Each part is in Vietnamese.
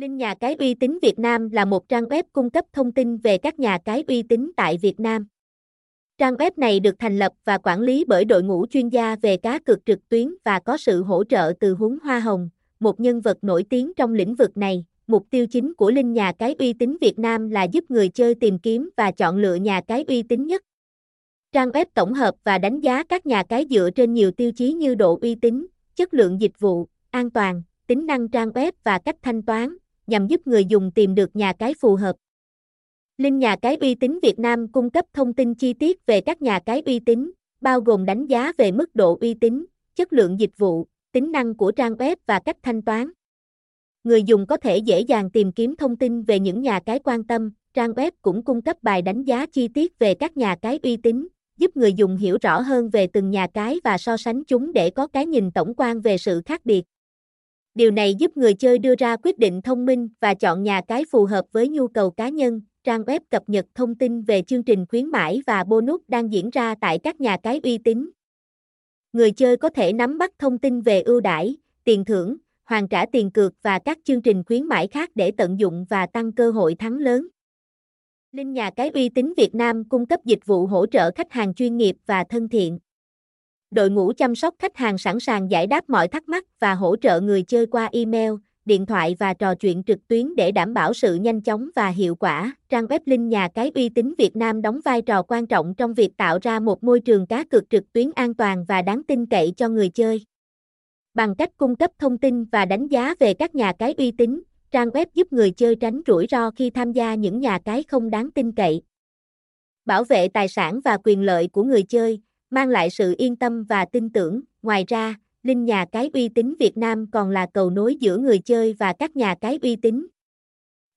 Linh nhà cái uy tín Việt Nam là một trang web cung cấp thông tin về các nhà cái uy tín tại Việt Nam. Trang web này được thành lập và quản lý bởi đội ngũ chuyên gia về cá cược trực tuyến và có sự hỗ trợ từ Huống Hoa Hồng, một nhân vật nổi tiếng trong lĩnh vực này. Mục tiêu chính của Linh nhà cái uy tín Việt Nam là giúp người chơi tìm kiếm và chọn lựa nhà cái uy tín nhất. Trang web tổng hợp và đánh giá các nhà cái dựa trên nhiều tiêu chí như độ uy tín, chất lượng dịch vụ, an toàn, tính năng trang web và cách thanh toán, nhằm giúp người dùng tìm được nhà cái phù hợp. Linh nhà cái uy tín Việt Nam cung cấp thông tin chi tiết về các nhà cái uy tín, bao gồm đánh giá về mức độ uy tín, chất lượng dịch vụ, tính năng của trang web và cách thanh toán. Người dùng có thể dễ dàng tìm kiếm thông tin về những nhà cái quan tâm, trang web cũng cung cấp bài đánh giá chi tiết về các nhà cái uy tín, giúp người dùng hiểu rõ hơn về từng nhà cái và so sánh chúng để có cái nhìn tổng quan về sự khác biệt. Điều này giúp người chơi đưa ra quyết định thông minh và chọn nhà cái phù hợp với nhu cầu cá nhân. Trang web cập nhật thông tin về chương trình khuyến mãi và bonus đang diễn ra tại các nhà cái uy tín. Người chơi có thể nắm bắt thông tin về ưu đãi, tiền thưởng, hoàn trả tiền cược và các chương trình khuyến mãi khác để tận dụng và tăng cơ hội thắng lớn. Linh nhà cái uy tín Việt Nam cung cấp dịch vụ hỗ trợ khách hàng chuyên nghiệp và thân thiện. Đội ngũ chăm sóc khách hàng sẵn sàng giải đáp mọi thắc mắc và hỗ trợ người chơi qua email, điện thoại và trò chuyện trực tuyến để đảm bảo sự nhanh chóng và hiệu quả. Trang web Linh nhà cái uy tín Việt Nam đóng vai trò quan trọng trong việc tạo ra một môi trường cá cược trực tuyến an toàn và đáng tin cậy cho người chơi. Bằng cách cung cấp thông tin và đánh giá về các nhà cái uy tín, trang web giúp người chơi tránh rủi ro khi tham gia những nhà cái không đáng tin cậy. Bảo vệ tài sản và quyền lợi của người chơi, mang lại sự yên tâm và tin tưởng. Ngoài ra, Linh nhà cái uy tín Việt Nam còn là cầu nối giữa người chơi và các nhà cái uy tín.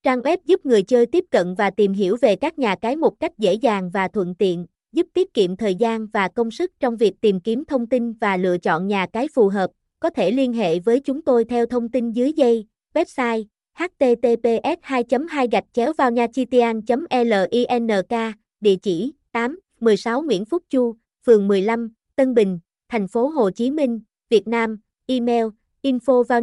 Trang web giúp người chơi tiếp cận và tìm hiểu về các nhà cái một cách dễ dàng và thuận tiện, giúp tiết kiệm thời gian và công sức trong việc tìm kiếm thông tin và lựa chọn nhà cái phù hợp. Có thể liên hệ với chúng tôi theo thông tin dưới dây, website https 2 2 gạch chéo vào nha chitian link địa chỉ 8 16 Nguyễn Phúc Chu phường 15, Tân Bình, thành phố Hồ Chí Minh, Việt Nam, email info vào.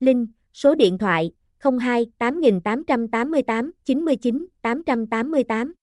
Link, số điện thoại 02 8888 99 888